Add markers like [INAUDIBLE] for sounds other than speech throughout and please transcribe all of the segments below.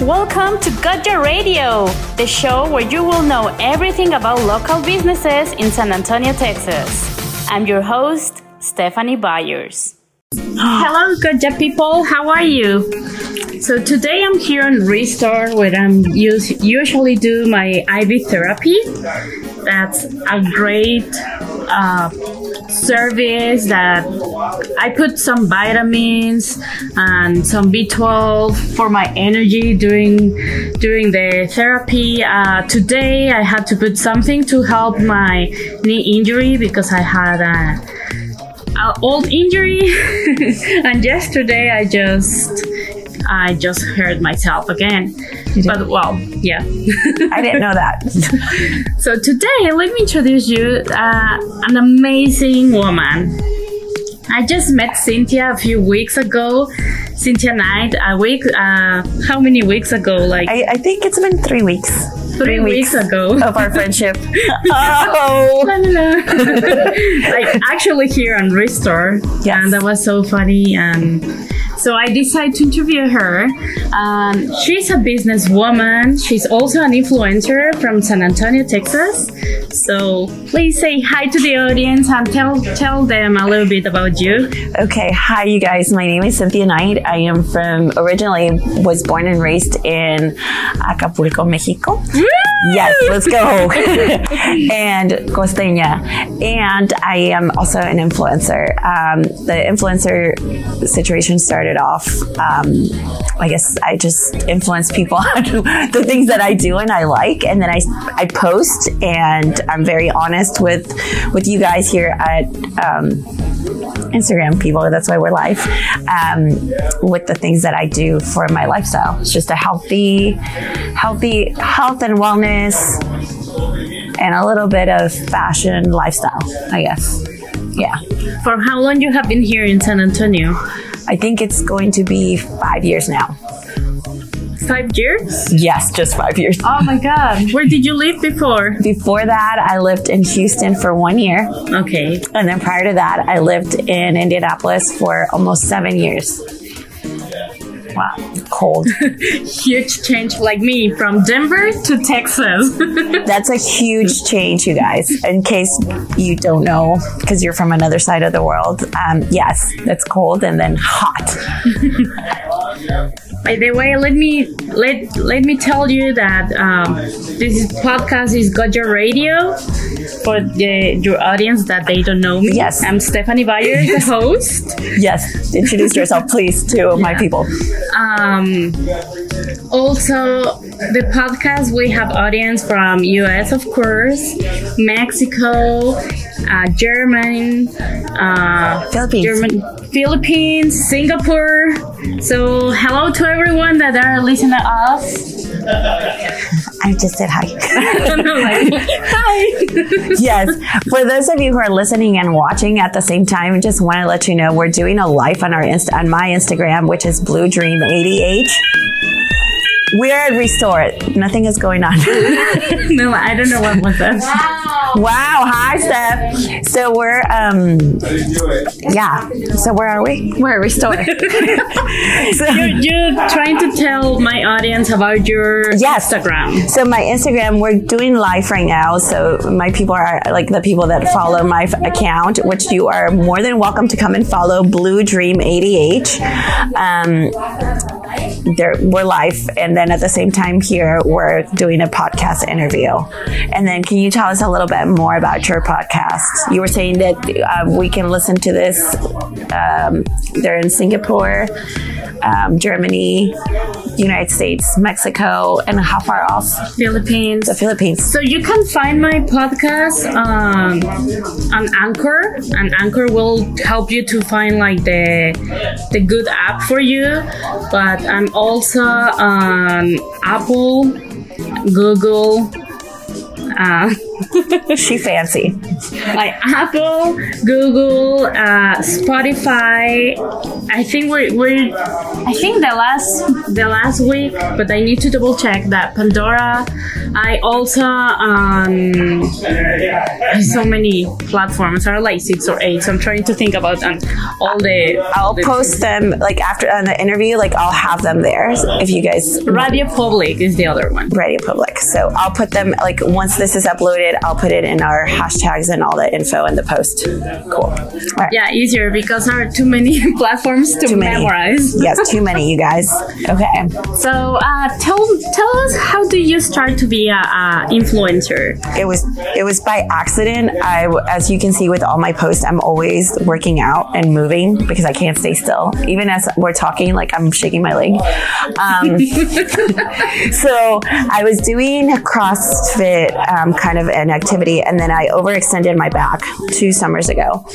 Welcome to Gotcha Radio, the show where you will know everything about local businesses in San Antonio, Texas. I'm your host, Stephanie Byers. Hello, Gotcha people. How are you? So today I'm here in Restore where I'm us- usually do my IV therapy. That's a great uh, service that I put some vitamins and some B12 for my energy during during the therapy. Uh, today I had to put something to help my knee injury because I had a, a old injury, [LAUGHS] and yesterday I just I just hurt myself again. But well, yeah. [LAUGHS] I didn't know that. [LAUGHS] So today, let me introduce you uh, an amazing woman. I just met Cynthia a few weeks ago. Cynthia Knight, a week. Uh, how many weeks ago? Like I, I think it's been three weeks. three weeks ago. of our friendship. [LAUGHS] oh, La, la, la. like actually here on Restore, Yes. and that was so funny. And so I decided to interview her. Um, she's a businesswoman. She's also an influencer from San Antonio, Texas. So please say hi to the audience and tell tell them a little bit about you. okay. Hi, you guys. My name is Cynthia Knight. I am from originally was born and raised in Acapulco, Mexico. Yes, let's go. [LAUGHS] and Costeña. And I am also an influencer. Um, the influencer situation started off, um, I guess I just influence people [LAUGHS] on the things that I do and I like. And then I, I post and I'm very honest with, with you guys here at, um, Instagram people. That's why we're live um, with the things that I do for my lifestyle. It's just a healthy, healthy health and wellness, and a little bit of fashion lifestyle. I guess. Yeah, For how long you have been here in San Antonio? I think it's going to be five years now. Five years? Yes, just five years. Oh my God! Where did you live before? Before that, I lived in Houston for one year. Okay. And then prior to that, I lived in Indianapolis for almost seven years. Wow, cold. [LAUGHS] Huge change, like me, from Denver to Texas. [LAUGHS] That's a huge change, you guys. In case you don't know, because you're from another side of the world, um, yes, it's cold and then hot. [LAUGHS] By the way, let me let let me tell you that um, this podcast is Gotcha Radio for the, your audience that they don't know me. Yes. I'm Stephanie Bayer, the [LAUGHS] host. Yes, introduce yourself, please, to my people. Um, also, the podcast we have audience from US, of course, Mexico, uh, Germany, uh, Philippines. German, Philippines, Singapore. So hello to everyone that are listening to us. [LAUGHS] I just said hi. [LAUGHS] Hi. [LAUGHS] yes, for those of you who are listening and watching at the same time, just want to let you know we're doing a live on our Inst- on my Instagram, which is Blue Dream 80H. We're at Restore. Nothing is going on. [LAUGHS] no, I don't know what was that. wow. Hi, Steph. So we're um yeah. So where are we? We're at Restore. [LAUGHS] so, You're, you're trying to tell my audience about your Yes. Instagram. so my Instagram, we're doing live right now. So my people are like the people that follow my f- account, which you are more than welcome to come and follow Blue Dream 80H. Um, there, we're live, and then at the same time here, we're doing a podcast interview. And then, can you tell us a little bit more about your podcast? You were saying that uh, we can listen to this. Um, they're in Singapore, um, Germany, United States, Mexico, and how far off? Philippines. The Philippines. So you can find my podcast um, on Anchor, and Anchor will help you to find like the the good app for you. But I'm also on Apple, Google, uh, [LAUGHS] she fancy. Like Apple, Google, uh, Spotify. I think we're, we're I think the last the last week, but I need to double check that Pandora. I also um so many platforms are like six or eight. So I'm trying to think about um, all the. I'll the, post them like after on the interview. Like I'll have them there if you guys RadioPublic is the other one. RadioPublic. So I'll put them like once this is uploaded, I'll put it in our hashtags and all the info in the post. Cool. Right. Yeah, easier because there are too many [LAUGHS] platforms to Too many. memorize. Yes, too many, you guys. Okay. So uh, tell tell us how do you start to be a, a influencer? It was it was by accident. I, as you can see with all my posts, I'm always working out and moving because I can't stay still. Even as we're talking, like I'm shaking my leg. Um, [LAUGHS] [LAUGHS] so I was doing CrossFit um, kind of an activity, and then I overextended my back two summers ago,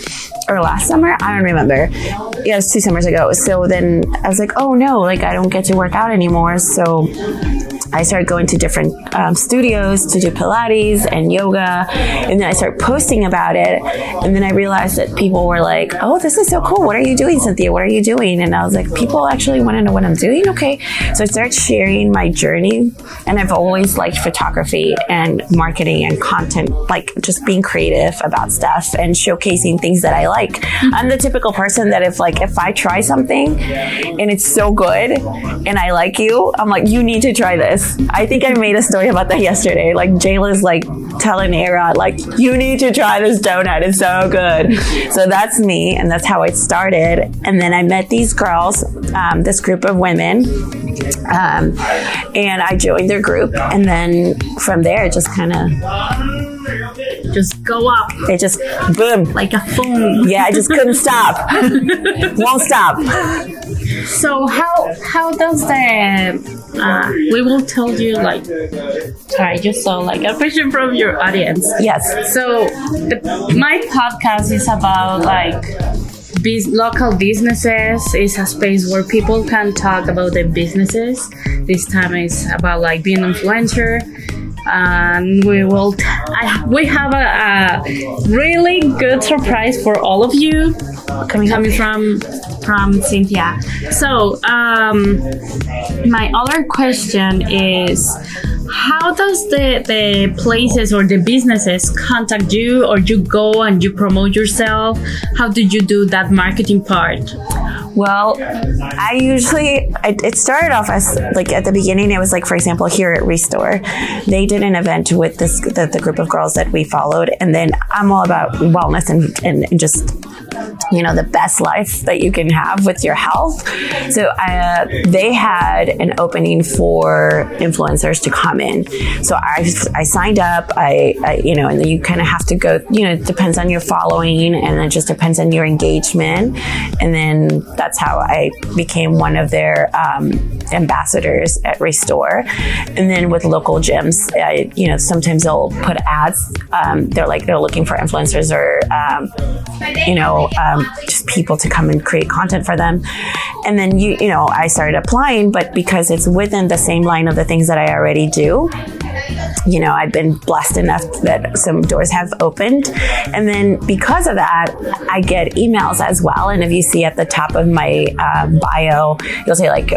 or last summer. I don't remember. Yeah, it was two summers ago. So then I was like, oh no, like I don't get to work out anymore. So I started going to different um, studios to do Pilates and yoga, and then I started posting about it. And then I realized that people were like, "Oh, this is so cool! What are you doing, Cynthia? What are you doing?" And I was like, "People actually want to know what I'm doing." Okay, so I started sharing my journey, and I've always liked photography and marketing and content, like just being creative about stuff and showcasing things that I like. I'm the typical person that if like if I try something and it's so good and I like you, I'm like, you need to try this. I think I made a story about that yesterday. Like Jayla's like telling Ara, like, you need to try this donut. It's so good. So that's me, and that's how it started. And then I met these girls, um, this group of women. Um, and I joined their group, and then from there, it just kind of Just go up it just boom. like a phone. Yeah, I just couldn't stop. [LAUGHS] Won't stop. So how how does the uh, we will tell you like sorry I just saw like a question from your audience. Yes. So the, my podcast is about like local businesses. is a space where people can talk about their businesses. This time it's about like being influencer. And we will. T- I, we have a, a really good surprise for all of you Coming coming from from Cynthia. So, um, my other question is, how does the the places or the businesses contact you, or you go and you promote yourself? How do you do that marketing part? Well, I usually it, it started off as like at the beginning. It was like, for example, here at Restore, they did an event with this the, the group of girls that we followed, and then I'm all about wellness and, and, and just you know the best life that you can have with your health. So uh, they had an opening for influencers to come in. So I I signed up. I, I you know, and then you kind of have to go. You know, it depends on your following, and it just depends on your engagement, and then that's how I became one of their um, ambassadors at Restore. And then with local gyms, I, you know, sometimes they'll put ads. Um, they're like they're looking for influencers or um, you know um, just people to come and create content for them. And then you you know I started applying, but because it's within the same line of the things that I already do, you know, I've been blessed enough that some doors have opened. And then because of that, I get emails as well. And if you see at the top of my uh, bio, you'll say like,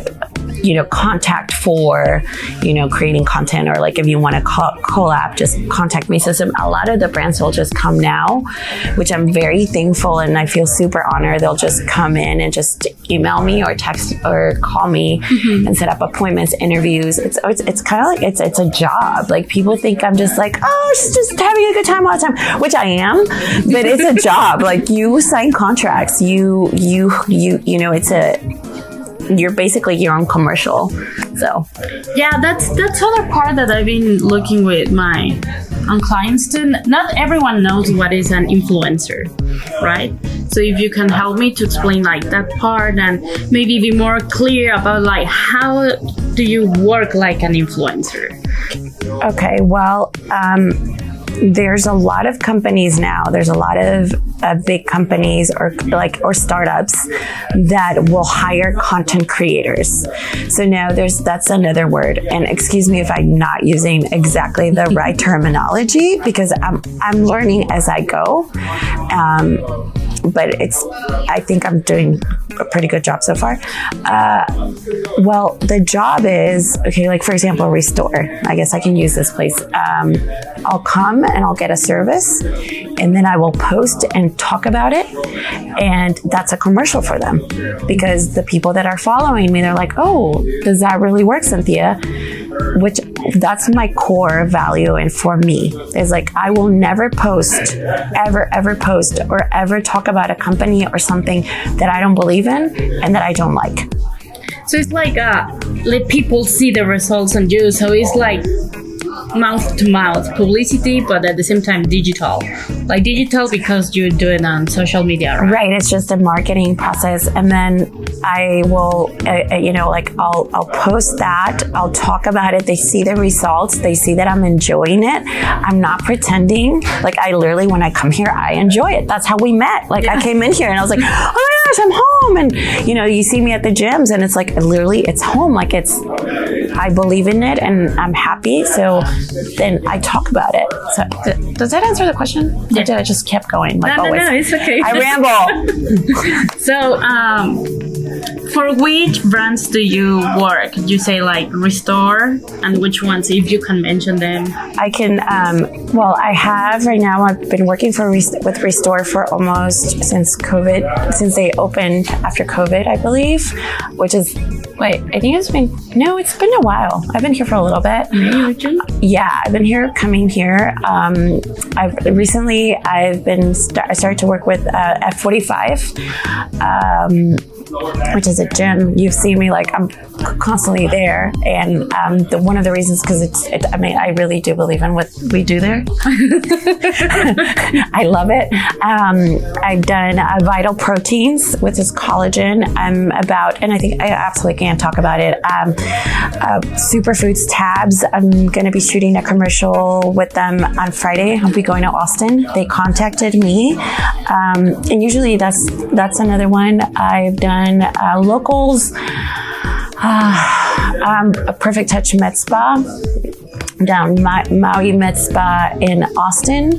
you know, contact for, you know, creating content or like if you want to co- collab, just contact me. So some, a lot of the brands will just come now, which I'm very thankful and I feel super honored. They'll just come in and just email me or text or call me mm-hmm. and set up appointments, interviews. It's, it's, it's kind of like, it's, it's a job. Like people think I'm just like, oh, she's just having a good time all the time, which I am, but it's a job. [LAUGHS] Like you sign contracts, you, you, you, you know, it's a, you're basically your own commercial. So Yeah, that's that's other part that I've been looking with my on clients too. Not everyone knows what is an influencer, right? So if you can help me to explain like that part and maybe be more clear about like how do you work like an influencer? Okay, well, um, there's a lot of companies now. There's a lot of uh, big companies or like or startups that will hire content creators. So now there's that's another word. And excuse me if I'm not using exactly the right terminology because I'm I'm learning as I go. Um, but it's I think I'm doing a pretty good job so far. Uh, well, the job is okay. Like for example, restore. I guess I can use this place. Um, I'll come and I'll get a service, and then I will post and talk about it, and that's a commercial for them because the people that are following me, they're like, "Oh, does that really work, Cynthia?" which that's my core value and for me is like I will never post ever ever post or ever talk about a company or something that I don't believe in and that I don't like. So it's like uh let people see the results on you. So it's like mouth to mouth publicity, but at the same time digital. Like digital because you do it on social media, right? Right. It's just a marketing process, and then I will, uh, uh, you know, like I'll I'll post that. I'll talk about it. They see the results. They see that I'm enjoying it. I'm not pretending. Like I literally, when I come here, I enjoy it. That's how we met. Like yeah. I came in here and I was like, oh [LAUGHS] gosh, I'm home. And you know, you see me at the gyms, and it's like literally, it's home. Like it's, I believe in it, and I'm happy. So then I talk about it. So th- does that answer the question? Yeah. Or did I just kept going? Like no, no, always? no, it's okay. I ramble. [LAUGHS] so, um, for which brands do you work? You say like Restore, and which ones, if you can mention them? I can. Um, well, I have right now. I've been working for with Restore for almost since COVID, since they opened after COVID, I believe, which is wait. I think it's been no, it's been a while. I've been here for a little bit. Yeah, I've been here, coming here. Um, I've recently I've been I started to work with uh, F45. Um, which is a gym. You've seen me like I'm constantly there, and um, the, one of the reasons because it's. It, I mean, I really do believe in what we do there. [LAUGHS] I love it. Um, I've done uh, Vital Proteins, which is collagen. I'm about, and I think I absolutely can't talk about it. Um, uh, Superfoods Tabs. I'm going to be shooting a commercial with them on Friday. I'll be going to Austin. They contacted me, um, and usually that's that's another one I've done on uh, locals. Uh, a Perfect Touch Med Spa down Ma- Maui Med Spa in Austin.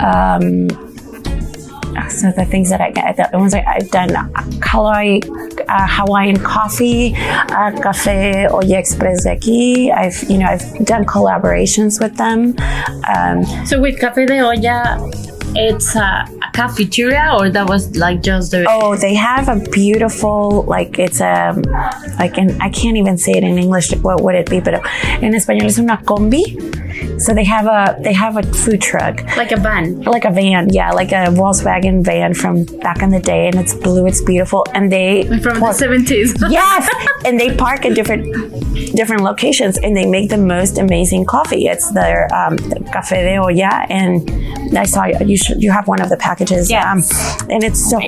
Um, so the things that I get, the ones I, have done, Hawaii, uh, Hawaiian coffee, uh, Cafe Olla Express de aquí. I've, you know, I've done collaborations with them. Um, so with Cafe de Olla, it's a, a, cafeteria or that was like just the oh they have a beautiful like it's a like and i can't even say it in english what would it be but in español es una combi so they have a they have a food truck like a van like a van yeah like a volkswagen van from back in the day and it's blue it's beautiful and they from park, the 70s [LAUGHS] yes and they park at different different locations and they make the most amazing coffee it's their um, cafe de olla and i saw you you have one of the packages. yeah, Um, and it's so,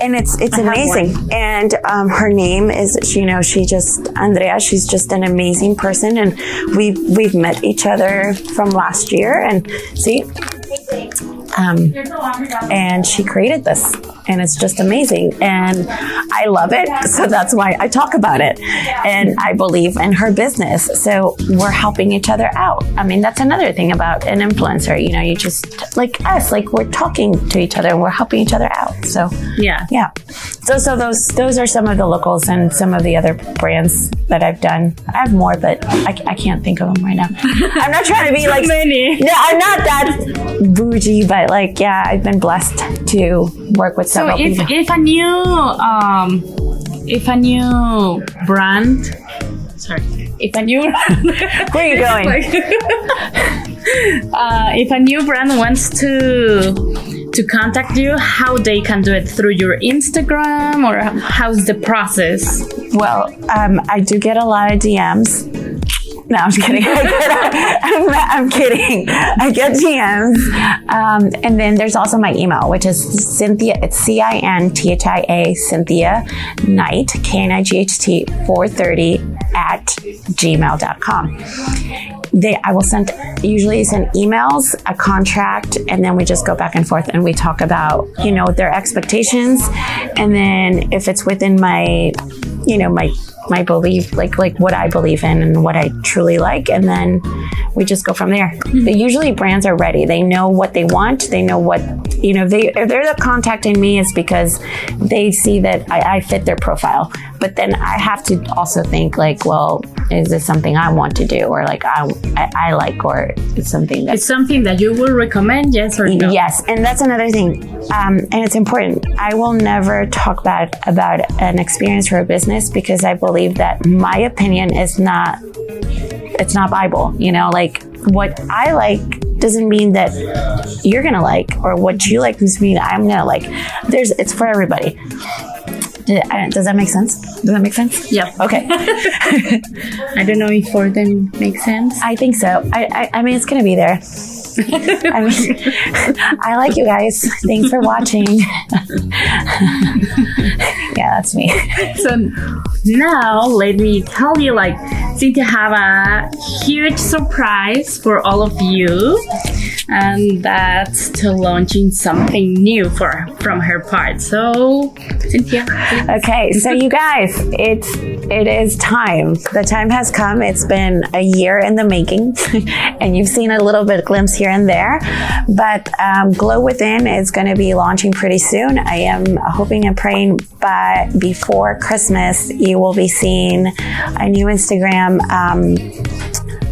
and it's, it's I amazing. And, um, her name is, you know, she just, Andrea, she's just an amazing person. And we, we've met each other from last year and see, um, and she created this, and it's just amazing. And I love it. So that's why I talk about it. And I believe in her business. So we're helping each other out. I mean, that's another thing about an influencer. You know, you just like us, like we're talking to each other and we're helping each other out. So yeah. Yeah. So, so those, those are some of the locals and some of the other brands that I've done. I have more, but I, I can't think of them right now. [LAUGHS] I'm not trying to be like, many. No, I'm not that bougie, but like, yeah, I've been blessed to work with several so if, people. if a new, um, if a new brand, sorry, if a new, [LAUGHS] where are you going? [LAUGHS] uh, if a new brand wants to to contact you, how they can do it through your Instagram or how's the process? Well, um, I do get a lot of DMs no, I'm just kidding. [LAUGHS] I'm, I'm, kidding. I get DMs. Um, and then there's also my email, which is Cynthia, it's C I N T H I A, Cynthia Knight, K N I G H T 430 at gmail.com. they I will send usually send emails, a contract, and then we just go back and forth and we talk about you know their expectations, and then if it's within my you know my my belief like like what I believe in and what I truly like, and then we just go from there. But usually brands are ready; they know what they want, they know what you know. They if they're contacting me, it's because they see that I, I fit their profile. But then I have to also think like, well, is this something I want to do, or like I I, I like, or it's something that It's something that you will recommend, yes or no? Yes, and that's another thing, um, and it's important. I will never talk bad about an experience or a business because I believe that my opinion is not it's not Bible. You know, like what I like doesn't mean that you're gonna like, or what you like doesn't mean I'm gonna like. There's it's for everybody. Does that make sense? Does that make sense? Yeah. Okay. [LAUGHS] I don't know if for them makes sense. I think so. I, I, I mean, it's to be there. I mean, I like you guys. Thanks for watching. yeah, that's me. So now let me tell you like Cynthia have a huge surprise for all of you and that's to launching something new for from her part. So Cynthia. Okay, so you guys, it's it is time. The time has come. It's been a year in the making, [LAUGHS] and you've seen a little bit glimpse here and there. But um, Glow Within is going to be launching pretty soon. I am hoping and praying but before Christmas you will be seeing a new Instagram. Um,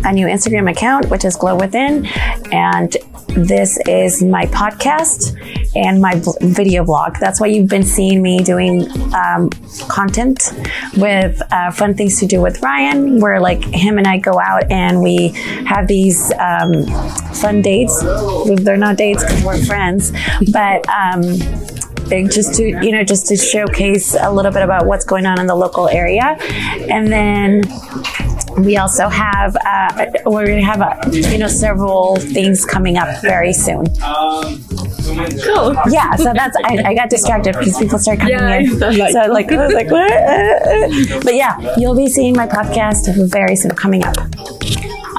a new Instagram account, which is Glow Within. And this is my podcast and my video blog. That's why you've been seeing me doing um, content with uh, fun things to do with Ryan, where like him and I go out and we have these um, fun dates. They're not dates because we're friends, but. Um, just to you know just to showcase a little bit about what's going on in the local area and then we also have uh, we're going to have uh you know several things coming up very soon Cool. yeah so that's i, I got distracted because people started coming Yeah, in like- so like i was like what but yeah you'll be seeing my podcast very soon coming up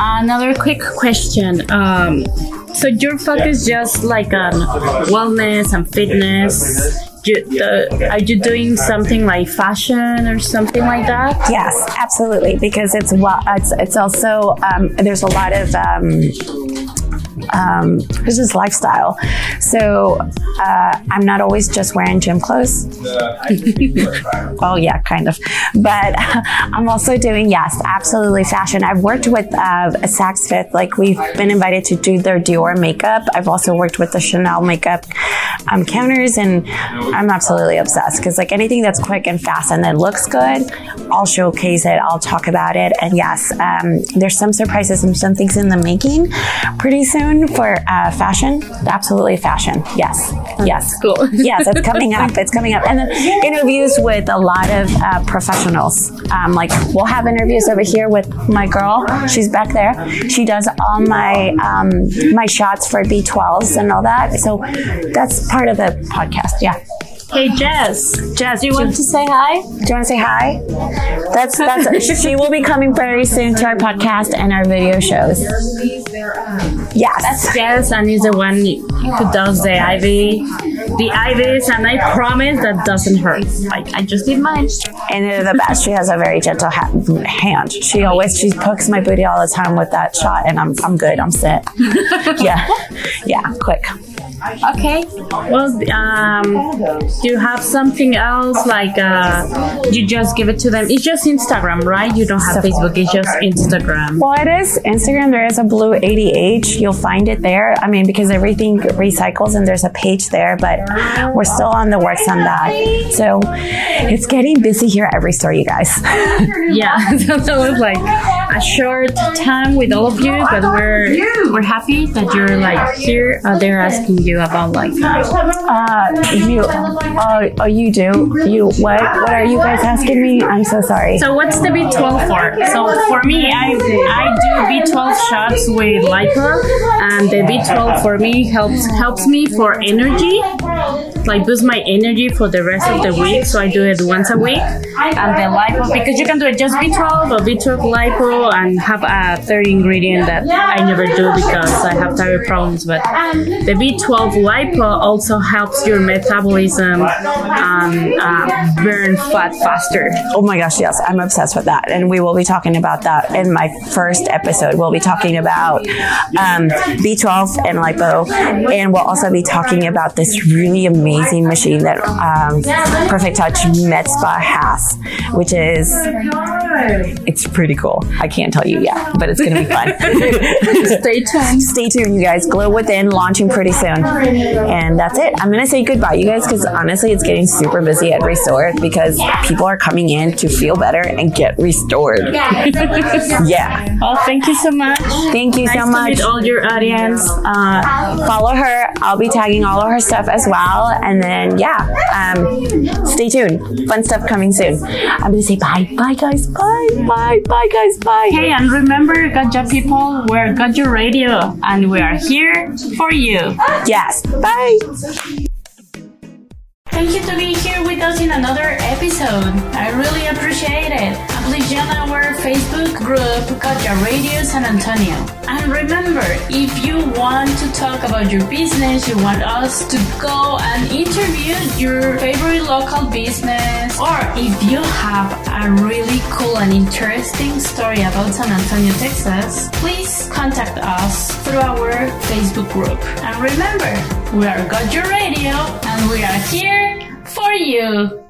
Another quick question. Um, so your focus just like on wellness and fitness. You, the, are you doing something like fashion or something like that? Yes, absolutely. Because it's well, it's it's also um, there's a lot of um, um, there's this lifestyle. So uh, I'm not always just wearing gym clothes. [LAUGHS] well, yeah, kind of. But [LAUGHS] I'm also doing yes, absolutely fashion. I've worked with uh, a Saks Fifth. Like we've been invited to do their Dior makeup. I've also worked with the Chanel makeup um, counters, and I'm absolutely obsessed because like anything that's quick and fast and that looks good, I'll showcase it. I'll talk about it. And yes, um, there's some surprises and some things in the making pretty soon for uh, fashion. Absolutely fashion. Yes. Yes. [LAUGHS] Cool. yes, it's coming up. It's coming up. And then interviews with a lot of uh, professionals. Um, like we'll have interviews over here with my girl. She's back there. She does all my um, my shots for B12s and all that. So that's part of the podcast. Yeah. Hey Jess, Jess, you want to say hi? Do you want to say hi? That's that's. [LAUGHS] she will be coming very soon to our podcast and our video shows. Yes. Jess, and is the one who does the IV, the IVs, and I promise that doesn't hurt. Like I just did mine. and they're the best. She has a very gentle ha- hand. She always she pokes my booty all the time with that shot, and I'm I'm good. I'm set. [LAUGHS] yeah, yeah, quick. Okay. Well, um, do you have something else like uh, you just give it to them? It's just Instagram, right? You don't have Facebook. It's just Instagram. Well, it is Instagram. There is a blue ADH. You'll find it there. I mean, because everything recycles, and there's a page there. But we're still on the works on that. So it's getting busy here at every store, you guys. [LAUGHS] [LAUGHS] Yeah. [LAUGHS] so that was like a short time with all of you, but we're we're happy that you're like here. Uh, they're asking you about like Uh, you, oh, oh, you do. You what? What are you guys asking me? I'm so sorry. So what's the B12 for? So for me, I I do B12 shots with lipo, and the B12 for me helps helps me for energy, like boost my energy for the rest of the week. So I do it once a week, and the lipo because you can do it just B12 or B12 lipo and have a third ingredient that I never do because I have thyroid problems. But the B12 lipo also helps your metabolism um, uh, burn fat faster. Oh my gosh, yes, I'm obsessed with that. And we will be talking about that in my first episode. We'll be talking about um, B12 and lipo, and we'll also be talking about this really amazing machine that um, Perfect Touch Med Spa has, which is it's pretty cool. I can't tell you yet, but it's gonna be fun. [LAUGHS] Stay tuned. Stay tuned, you guys. Glow Within launching pretty soon, and that's it. I'm gonna say goodbye, you guys, because honestly, it's getting super busy at Restore because people are coming in to feel better and get restored. [LAUGHS] yeah. Well, thank you so much. Thank you Nice so to much. meet all your audience. Uh, Follow her. I'll be tagging all of her stuff as well. And then, yeah, um, stay tuned. Fun stuff coming soon. I'm going to say bye. Bye, guys. Bye. Bye. Bye, guys. Bye. hey, and remember, Gotcha people, we're Gotcha Radio, and we are here for you. Yes. Bye. Thank you to be here with us in another episode. I really appreciate it. Join our Facebook group, Gotcha Radio San Antonio. And remember, if you want to talk about your business, you want us to go and interview your favorite local business, or if you have a really cool and interesting story about San Antonio, Texas, please contact us through our Facebook group. And remember, we are Gotcha Radio and we are here for you.